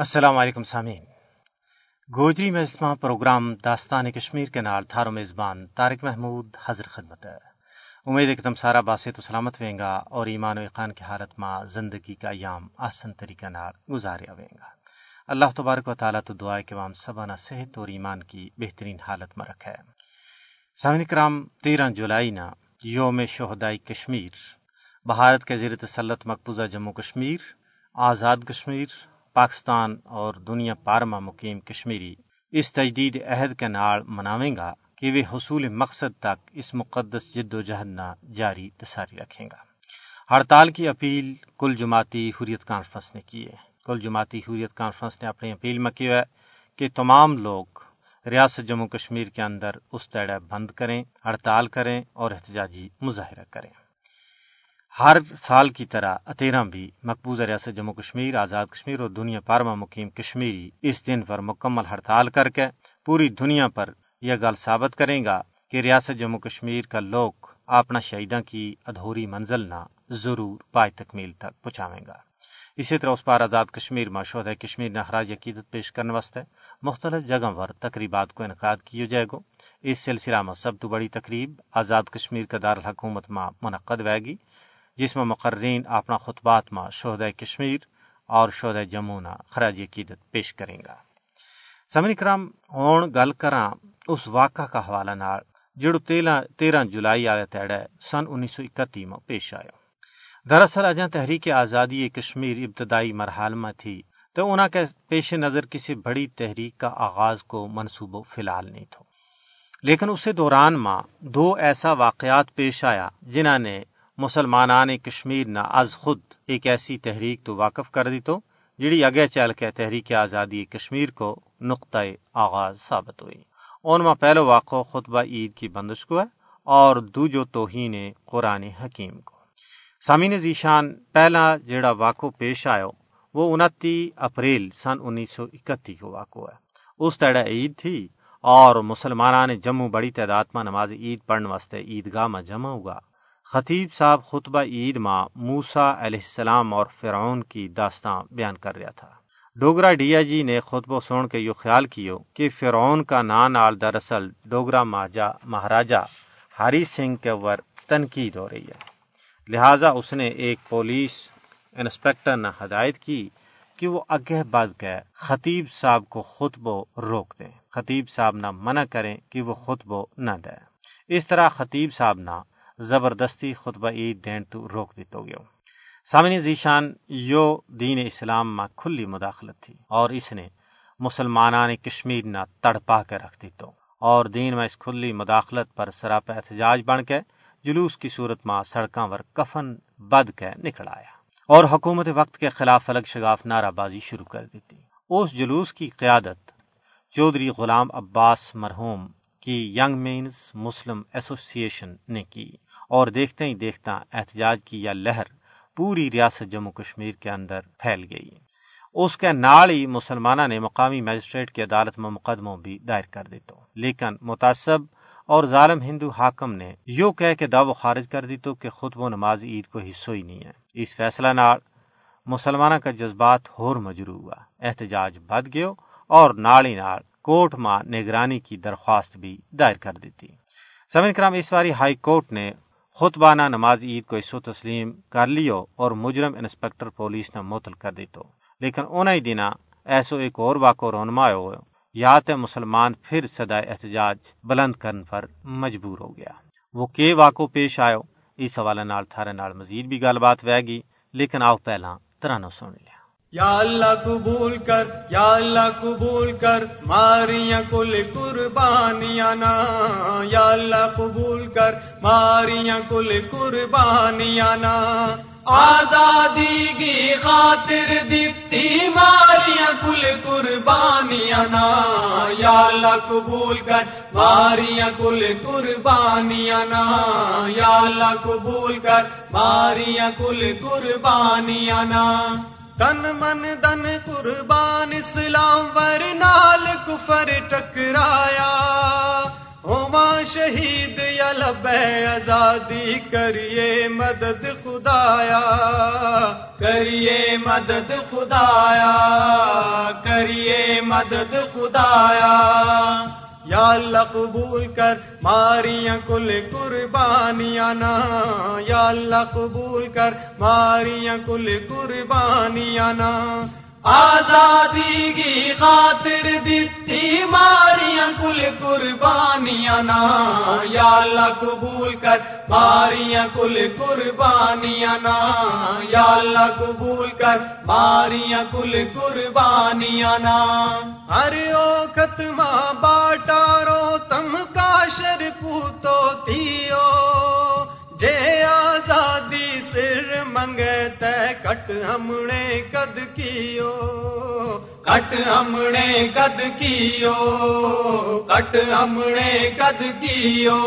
السلام علیکم سامعین۔ گوجری میں اسما پروگرام داستان کشمیر کے نال تھارو میزبان طارق محمود حضر خدمت ہے۔ امید ہے کہ تم سارا باسے تو سلامت ہوئیں گا اور ایمان و اقان کی حالت ماں زندگی کا ایام آسن طریقہ نال گزارے ہوئیں گا۔ اللہ تبارک و تعالیٰ تو دعائے کہ وام سبانہ صحت اور ایمان کی بہترین حالت میں رکھے۔ سامن کرام، تیرہ جولائی نا یوم شہدائی کشمیر، بھارت کے زیر تسلط مقبوضہ جموں کشمیر، آزاد کشمیر پاکستان اور دنیا پارما مقیم کشمیری اس تجدید عہد کے نال مناویں گا کہ وہ حصول مقصد تک اس مقدس جد و جہد نہ جاری تساری رکھیں گا۔ ہڑتال کی اپیل کل جماعتی حریت کانفرنس نے کی ہے۔ کل جماعتی حریت کانفرنس نے اپنی اپیل میں کیا ہے کہ تمام لوگ ریاست جموں کشمیر کے اندر اس تیڑا بند کریں، ہڑتال کریں اور احتجاجی مظاہرہ کریں۔ ہر سال کی طرح اتیرہ بھی مقبوضہ ریاست جموں کشمیر، آزاد کشمیر اور دنیا پارما مقیم کشمیری اس دن پر مکمل ہڑتال کر کے پوری دنیا پر یہ گل ثابت کریں گا کہ ریاست جموں کشمیر کا لوگ اپنا شہیداں کی ادھوری منزل نہ ضرور پائے تکمیل تک پہنچاویں گا۔ اسی طرح اس پر آزاد کشمیر میں شہد کشمیر نے خراج عقیدت پیش کرنے واسطے مختلف جگہ پر تقریبات کو انعقاد کیے جائے گا۔ اس سلسلہ میں سب تو بڑی تقریب آزاد کشمیر کا دارالحکومت میں منعقد ہوئے گی۔ جس میں مقررین اپنا خطبات میں شہدۂ کشمیر اور شہدۂ جمونا خراج عقیدت پیش کریں گا۔ سمن کرام ہوں گل کرا اس واقعہ کا حوالہ نال جڑو تیرہ جولائی والے تیڑے سن انیس سو اکتی میں پیش آیا دراصل اجاں تحریک آزادی کشمیر ابتدائی مرحل میں تھی تو انہوں کے پیش نظر کسی بڑی تحریک کا آغاز کو منصوبہ فی الحال نہیں تھو۔ لیکن اسے دوران ماں دو ایسا واقعات پیش آیا جنہوں نے مسلمانان کشمیر نہ از خود ایک ایسی تحریک تو واقف کر دی تو جڑی اگے چل کے تحریک آزادی کشمیر کو نقطۂ آغاز ثابت ہوئی۔ ان میں پہلو واقع خطبہ عید کی بندش کو ہے اور دو جو توہین قرآن حکیم کو۔ سامین ذیشان پہلا جڑا واقع پیش آیا وہ انتی اپریل سن انیس سو اکتی کو واقع ہے۔ اس تیڑا عید تھی اور مسلمانان جموں بڑی تعداد میں نماز عید پڑھنے واسطے عیدگاہ میں جمع ہوا۔ خطیب صاحب خطبہ عید ماں موسا علیہ السلام اور فرعون کی داستان بیان کر رہا تھا۔ ڈوگرا ڈیا جی نے خطبہ سن کے یہ خیال کیو کہ فرعون کا نان آل دراصل ڈوگرا ماجا مہاراجا ہری سنگھ کے ور تنقید ہو رہی ہے۔ لہذا اس نے ایک پولیس انسپیکٹر نے ہدایت کی کہ وہ اگے بد کے خطیب صاحب کو خطبہ روک دیں۔ خطیب صاحب نہ منع کریں کہ وہ خطبہ نہ دیں۔ اس طرح خطیب صاحب نہ زبردستی خطبہ عید دین تو روک دیتو گیا۔ سامنی ذیشان یو دین اسلام میں کھلی مداخلت تھی اور اس نے مسلمانان کشمیر نہ تڑپا کے رکھ دیتو اور دین میں اس کھلی مداخلت پر سراپ احتجاج بن کے جلوس کی صورت میں سڑکاں پر کفن بد کے نکل آیا۔ اور حکومت وقت کے خلاف الگ شگاف نعرہ بازی شروع کر دیتی۔ اس جلوس کی قیادت چودھری غلام عباس مرحوم کی ینگ مینز مسلم ایسوسی ایشن نے کی۔ اور دیکھتے ہی دیکھتا احتجاج کی یہ لہر پوری ریاست جموں کشمیر کے اندر پھیل گئی۔ اس کے نال ہی مسلمانہ نے مقامی میجسٹریٹ کی عدالت میں مقدموں بھی دائر کر دیتو۔ لیکن متعصب اور ظالم ہندو حاکم نے یوں کہہ کے دعو خارج کر دیتو کہ خود وہ نماز عید کو حصہ ہی نہیں ہے۔ اس فیصلہ نال مسلمانہ کا جذبات ہور مجرو ہوا۔ احتجاج بد گیو اور نالی نال کوٹ ماں نگرانی کی درخواست بھی دائر کر دیتی۔ سمن کرام، اس باری ہائی کورٹ نے خطبانہ نماز عید کو اسو تسلیم کر لیو اور مجرم انسپیکٹر پولیس نے معطل کر دیتو۔ لیکن انہیں دن ایسو ایک اور واقع رونما ہو یا تے مسلمان پھر صدا احتجاج بلند کرن پر مجبور ہو گیا۔ وہ کے واقع پیش آئے اس حوالے نال تھارے نال مزید بھی گل بات وے گی، لیکن آؤ پہلا ترانو سن لیا۔ یا اللہ قبول کر، یا اللہ قبول کر، ماریاں کل قربانیاں نا۔ یا اللہ قبول کر، ماریاں کل قربانیاں نا۔ آزادی کی خاطر دیتی ماریاں کل قربانیاں نا۔ یا اللہ قبول کر، ماریاں کل قربانیاں نا۔ یا اللہ قبول کر، ماریاں کل قربانیاں نا۔ تن من دن قربان اسلام ور نال کفر ٹکرایا ہوا شہید یا لبے آزادی کریے مدد خدایا کریے مدد خدایا مدد خدایا یا اللہ قبول کر، ماریاں کل قربانیاں نا۔ یا اللہ قبول کر، ماریاں کل قربانیاں نا۔ آزادی کی خاطر دیتی ماریاں کل قربانیاں نا۔ یا اللہ قبول کر ماریاں کل قربانیاں نا۔ یا اللہ قبول کر ماریاں کل قربانیاں نا۔ ہر او ختمہ باٹارو تم کا شر پوتو کٹ ہم نے کد کیو کٹ ہم نے کد کیو کٹ ہم نے کد کیو۔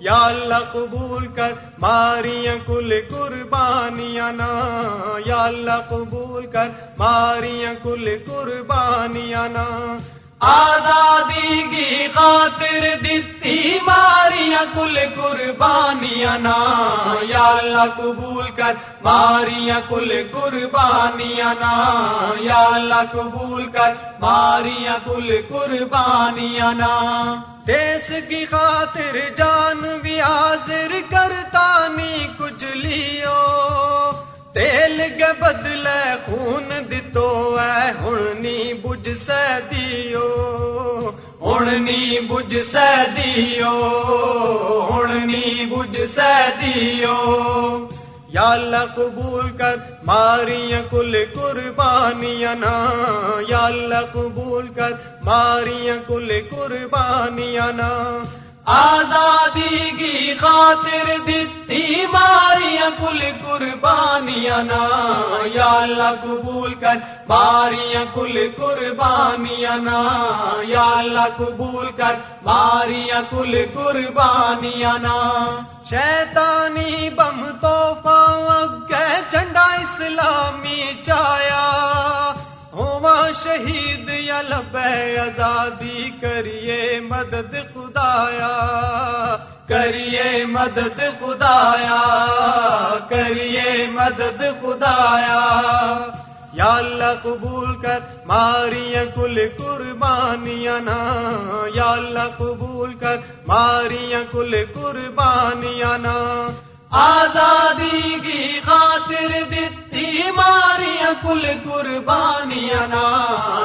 یا اللہ قبول کر ماریاں کل قربانیاں نا۔ یا اللہ قبول کر ماریاں کل قربانیاں نا۔ آزادی کی خاطر ماریاں کل قربانیاں نا، یا اللہ قبول کر۔ ماریاں کل قربانیاں نا، یا اللہ قبول کر۔ ماریاں کل قربانیاں نا۔ دیس کی خاطر جان بھی حاضر کرتا نی کچھ لیو۔ تیل کے بدلے خون دتو ہے ہننی بجھ سے دیو۔ ہننی بجھ سے دیو ہننی بجھ سے دیو یا اللہ قبول کر، ماریاں کل قربانیاں نا۔ یا اللہ قبول کر، ماریاں کل قربانیاں نا۔ آزادی کی خاطر دیتی ماریاں کل قربانیاں نا۔ یا اللہ قبول کر ماریاں کل قربانیاں نا، یا اللہ قبول کر ماریاں کل قربانیاں نا۔ شیطانی بم تو اگے چنڈا اسلامی چایا۔ ہوا شہید یا لبے آزادی کریے مدد خدایا۔ کریے مدد خدایا، کریے مدد خدایا۔ یا اللہ قبول کر، ماریاں کل قربانیاں نا۔ یا اللہ قبول کر، ماریاں کل قربانیاں نا۔ آزادی کی خاطر دیتی ماریاں کل قربانیاں نا۔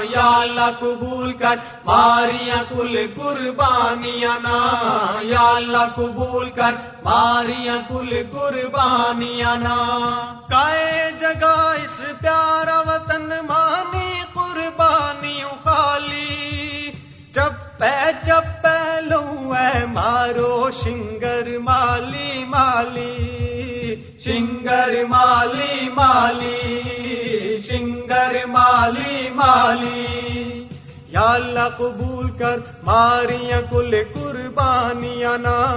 یا اللہ قبول کر، ماریاں کل قربانیاں نا۔ یا اللہ قبول کر، ماریاں کل قربانیاں نا۔ مالی مالی یا اللہ قبول کر، ماریاں کل قربانیاں نا۔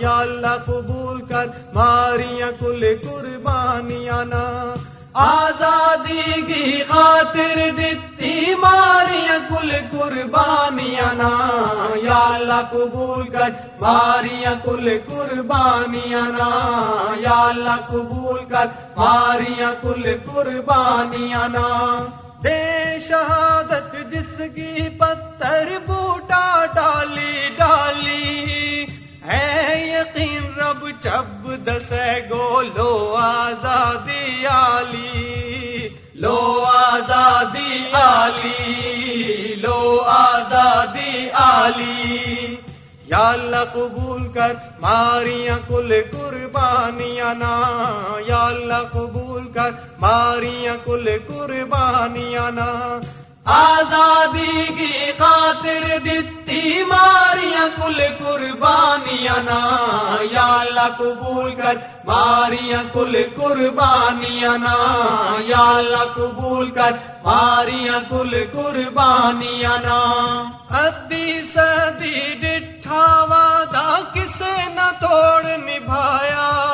یا اللہ قبول کر، ماریاں کل قربانیاں نا۔ آزادی کی خاطر دیتی ماریاں کل قربانیاں نا۔ یا اللہ قبول کر، ماریاں کل قربانیاں نا۔ یا اللہ قبول کر، ماریاں کل قربانیاں نا۔ دے شہادت جس کی پتھر بوٹا ڈالی ڈالی۔ ہے یقین رب چب دسے گو، لو آزادی آلی لو آزادی آلی لو آزادی آلی یا اللہ قبول کر، ماریاں کل قربانیاں نا۔ یا اللہ قبول کر، ماریاں کل قربانیاں نا آزادی کی خاطر دیتی ماریاں کل قربانیاں نا۔ یا اللہ قبول کر ماریاں کل قربانیاں نا۔ یا اللہ قبول کر ماریاں کل قربانیاں نا۔ ادی سدی ڈٹھا وعدہ کسے نہ توڑ نبھایا۔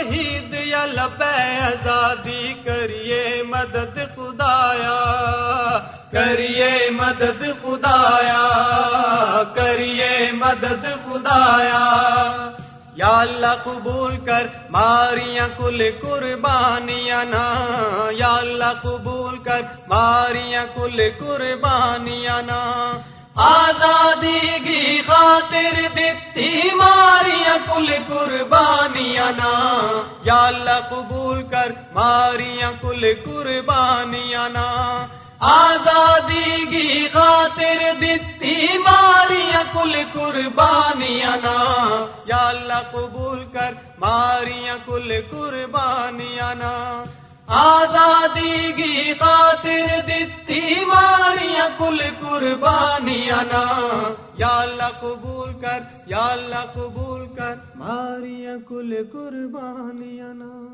شہید یا لبے آزادی کریے مدد خدایا، کریے مدد خدایا، کریے مدد خدایا۔ یا اللہ قبول کر، ماریاں کل قربانیاں نا۔ یا اللہ قبول کر، ماریاں کل قربانیاں نا۔ آزادی کی خاطر دیتی ماریاں کل قربانیاں نا۔ یا اللہ قبول کر ماریاں کل قربانیاں نا۔ آزادی کی خاطر دیتی ماریاں کل قربانیاں نا۔ یا اللہ قبول کر ماریاں کل قربانیاں نا۔ آزادی کی خاطر دیتی ماریاں کل قربانیاں نا۔ یا اللہ قبول کر، یا اللہ قبول کر ماریاں کل قربانیاں نا۔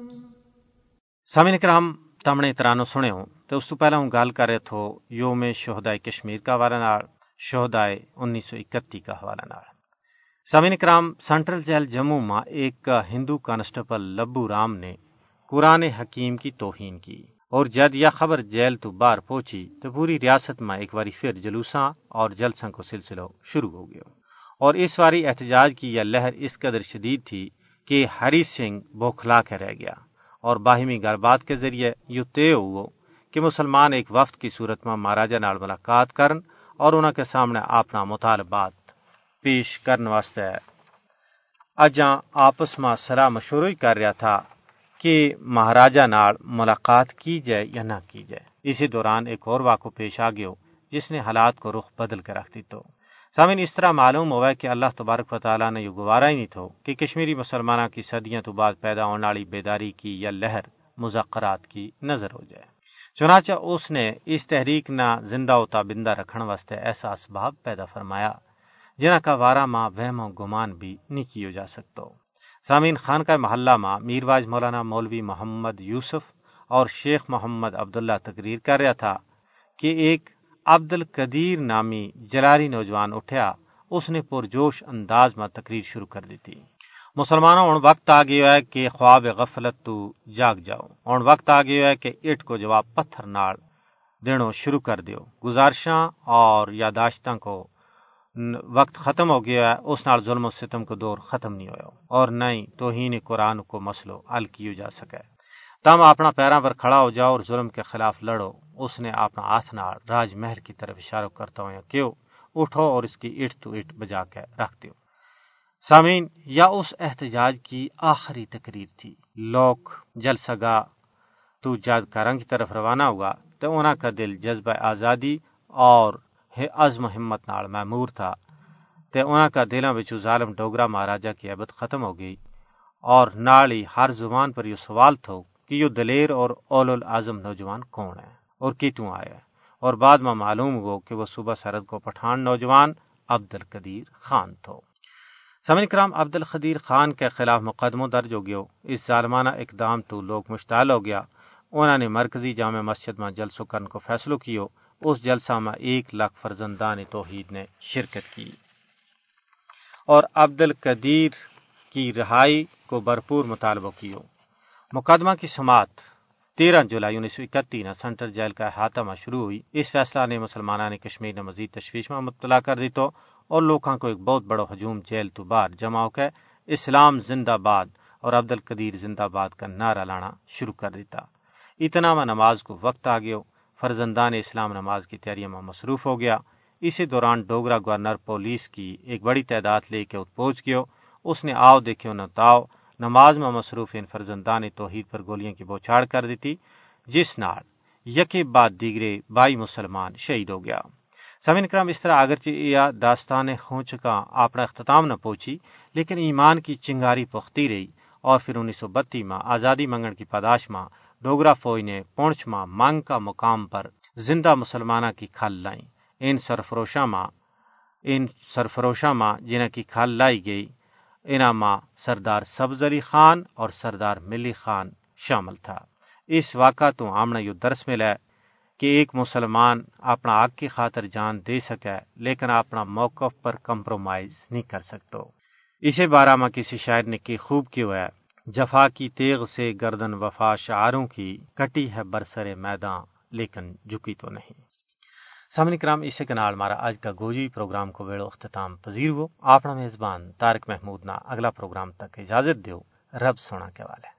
سامعین کرام تمنے ترانو سنو تو اس تو پہلا ہوں گل کر رہے تھو یوم شہدائے کشمیر کا حوالہ نال شہدائے انیس سو اکتی کا حوالہ نال۔ سامعین کرام سینٹرل جیل جموں میں ایک ہندو کانسٹیبل لبو رام نے قرآن حکیم کی توہین کی۔ اور جد یہ خبر جیل تو باہر پہنچی تو پوری ریاست میں ایک باری پھر جلوساں اور جلسوں کو سلسلہ شروع ہو گیا۔ اور اس واری احتجاج کی یہ لہر اس قدر شدید تھی کہ ہری سنگھ بوکھلا کے رہ گیا۔ اور باہمی گل بات کے ذریعے یوں طے ہو کہ مسلمان ایک وفد کی صورت میں مہاراجا نال ملاقات کرن اور انہوں کے سامنے اپنا مطالبات پیش کرنے واسطے اجاں آپس میں سلاح مشورہ کر رہا تھا۔ کہ مہاراجا نال ملاقات کی جائے یا نہ کی جائے۔ اسی دوران ایک اور واقع پیش آ گیا، جس نے حالات کو رخ بدل کر رکھ دی تو اس طرح معلوم ہوا کہ اللہ تبارک و تعالیٰ نے یہ گوارا ہی نہیں تھو کہ کشمیری مسلمانوں کی صدیاں تو بعد پیدا ہونے والی بیداری کی یا لہر مذاکرات کی نظر ہو جائے۔ چنانچہ اس نے اس تحریک نہ زندہ و تابندہ رکھنے واسطے ایسا اسباب پیدا فرمایا، جنہ کا وارا ماں وہم و گمان بھی نہیں کیو جا سکتا۔ سامعین خان کا محلہ ماں میرواج مولانا مولوی محمد یوسف اور شیخ محمد عبداللہ تقریر کر رہا تھا کہ ایک عبد القدیر نامی جلاری نوجوان اٹھیا، اس نے پرجوش انداز میں تقریر شروع کر دی تھی۔ مسلمانوں ہوں وقت آ گیا ہے کہ خواب غفلت تو جاگ جاؤ۔ ہوں وقت آ گیا ہے کہ اٹ کو جواب پتھر نال دینو شروع کر دیو۔ گزارشاں اور یاداشتاں کو وقت ختم ہو گیا ہے اس نال ظلم و ستم کو دور ختم نہیں ہوا اور نہ ہی توہین قرآن کو مسلو، حل کیو جا سکے۔ تم اپنا پیراں پر کھڑا ہو جاؤ اور ظلم کے خلاف لڑو۔ اس نے اپنا ہاتھ نال راج محل کی طرف اشارہ کرتا ہوں کیوں؟ اٹھو اور اس کی اٹ تو اٹ بجا کے رکھ دیو۔ سامعین، یا اس احتجاج کی آخری تقریر تھی۔ لوگ جل سگا تو جد کارنگ کی طرف روانہ ہوا تو انہوں کا دل جذبہ آزادی اور عزم ہمت نال معمور تھا تے انہوں کا دلوں بچو ظالم ڈوگرا مہاراجا کی عبت ختم ہو گئی اور نال ہی ہر زبان پر یہ سوال تھو کہ یہ دلیر اور اول العظم نوجوان کون ہے اور کیتوں آیا اور بعد میں معلوم ہو کہ وہ صبح سرد کو پٹھان نوجوان عبد القدیر خان تھو۔ سمن کرام عبد القدیر خان کے خلاف مقدموں درج ہو گیا اس ظالمانہ اقدام تو لوگ مشتعل ہو گیا۔ انہوں نے مرکزی جامع مسجد میں جلسوں کرنے کو فیصلو کیو اس جلسہ میں ایک لاکھ فرزندان توحید نے شرکت کی۔ اور عبد القدیر کی رہائی کو بھرپور مطالبہ کیو۔ مقدمہ کی سماعت تیرہ جولائی انیس سو اکتی نا سینٹرل جیل کا احاطہ میں شروع ہوئی۔ اس فیصلہ نے مسلمانوں نے کشمیر نے مزید تشویش میں مبتلا کر دی تو، اور لوگوں کو ایک بہت بڑا ہجوم جیل تو باہر جمع ہو کے اسلام زندہ باد اور عبد القدیر زندہ باد کا نعرہ لانا شروع کر دیتا۔ اتنا میں نماز کو وقت آ گیا۔ فرزندان اسلام نماز کی تیاریوں میں مصروف ہو گیا۔ اسی دوران ڈوگرا گورنر پولیس کی ایک بڑی تعداد لے کے پہنچ گیا اس نے آؤ دیکھو نہ تاؤ۔ نماز میں مصروف ان فرزندان توحید پر گولیاں کی بوچھاڑ کر دیتی، جس نال یکے بعد دیگرے بائی مسلمان شہید ہو گیا۔ سمین کرام، اس طرح اگرچہ یہ داستان خونچ کا اپنا اختتام نہ پہنچی، لیکن ایمان کی چنگاری پختی رہی اور پھر انیس سو بتی میں آزادی منگن کی پاداش ماں ڈوگرا فوج نے پونچھ ماں مانگ کا مقام پر زندہ مسلمانہ کی کھل لائیں ان سرفروشاں ماں ان سرفروشاں ماں جنہ کی کھل لائی گئی، انہاں ماں سردار سبز علی خان اور سردار ملی خان شامل تھا۔ اس واقعہ تو آمنا یو درس ملا کہ ایک مسلمان اپنا آگ کی خاطر جان دے سکے، لیکن اپنا موقف پر کمپرومائز نہیں کر سکتا اسے بارہ میں کسی شاعر نے کی خوب کیوں ہے؟ جفا کی تیغ سے گردن وفا شعاروں کی کٹی ہے برسر میدان، لیکن جھکی تو نہیں۔ سامنے کرام اسے کنال مارا آج کا گوجی پروگرام کو ویڑو اختتام پذیر ہو۔ آپ میزبان تارک محمود نا اگلا پروگرام تک اجازت دیو۔ رب سونا کے والے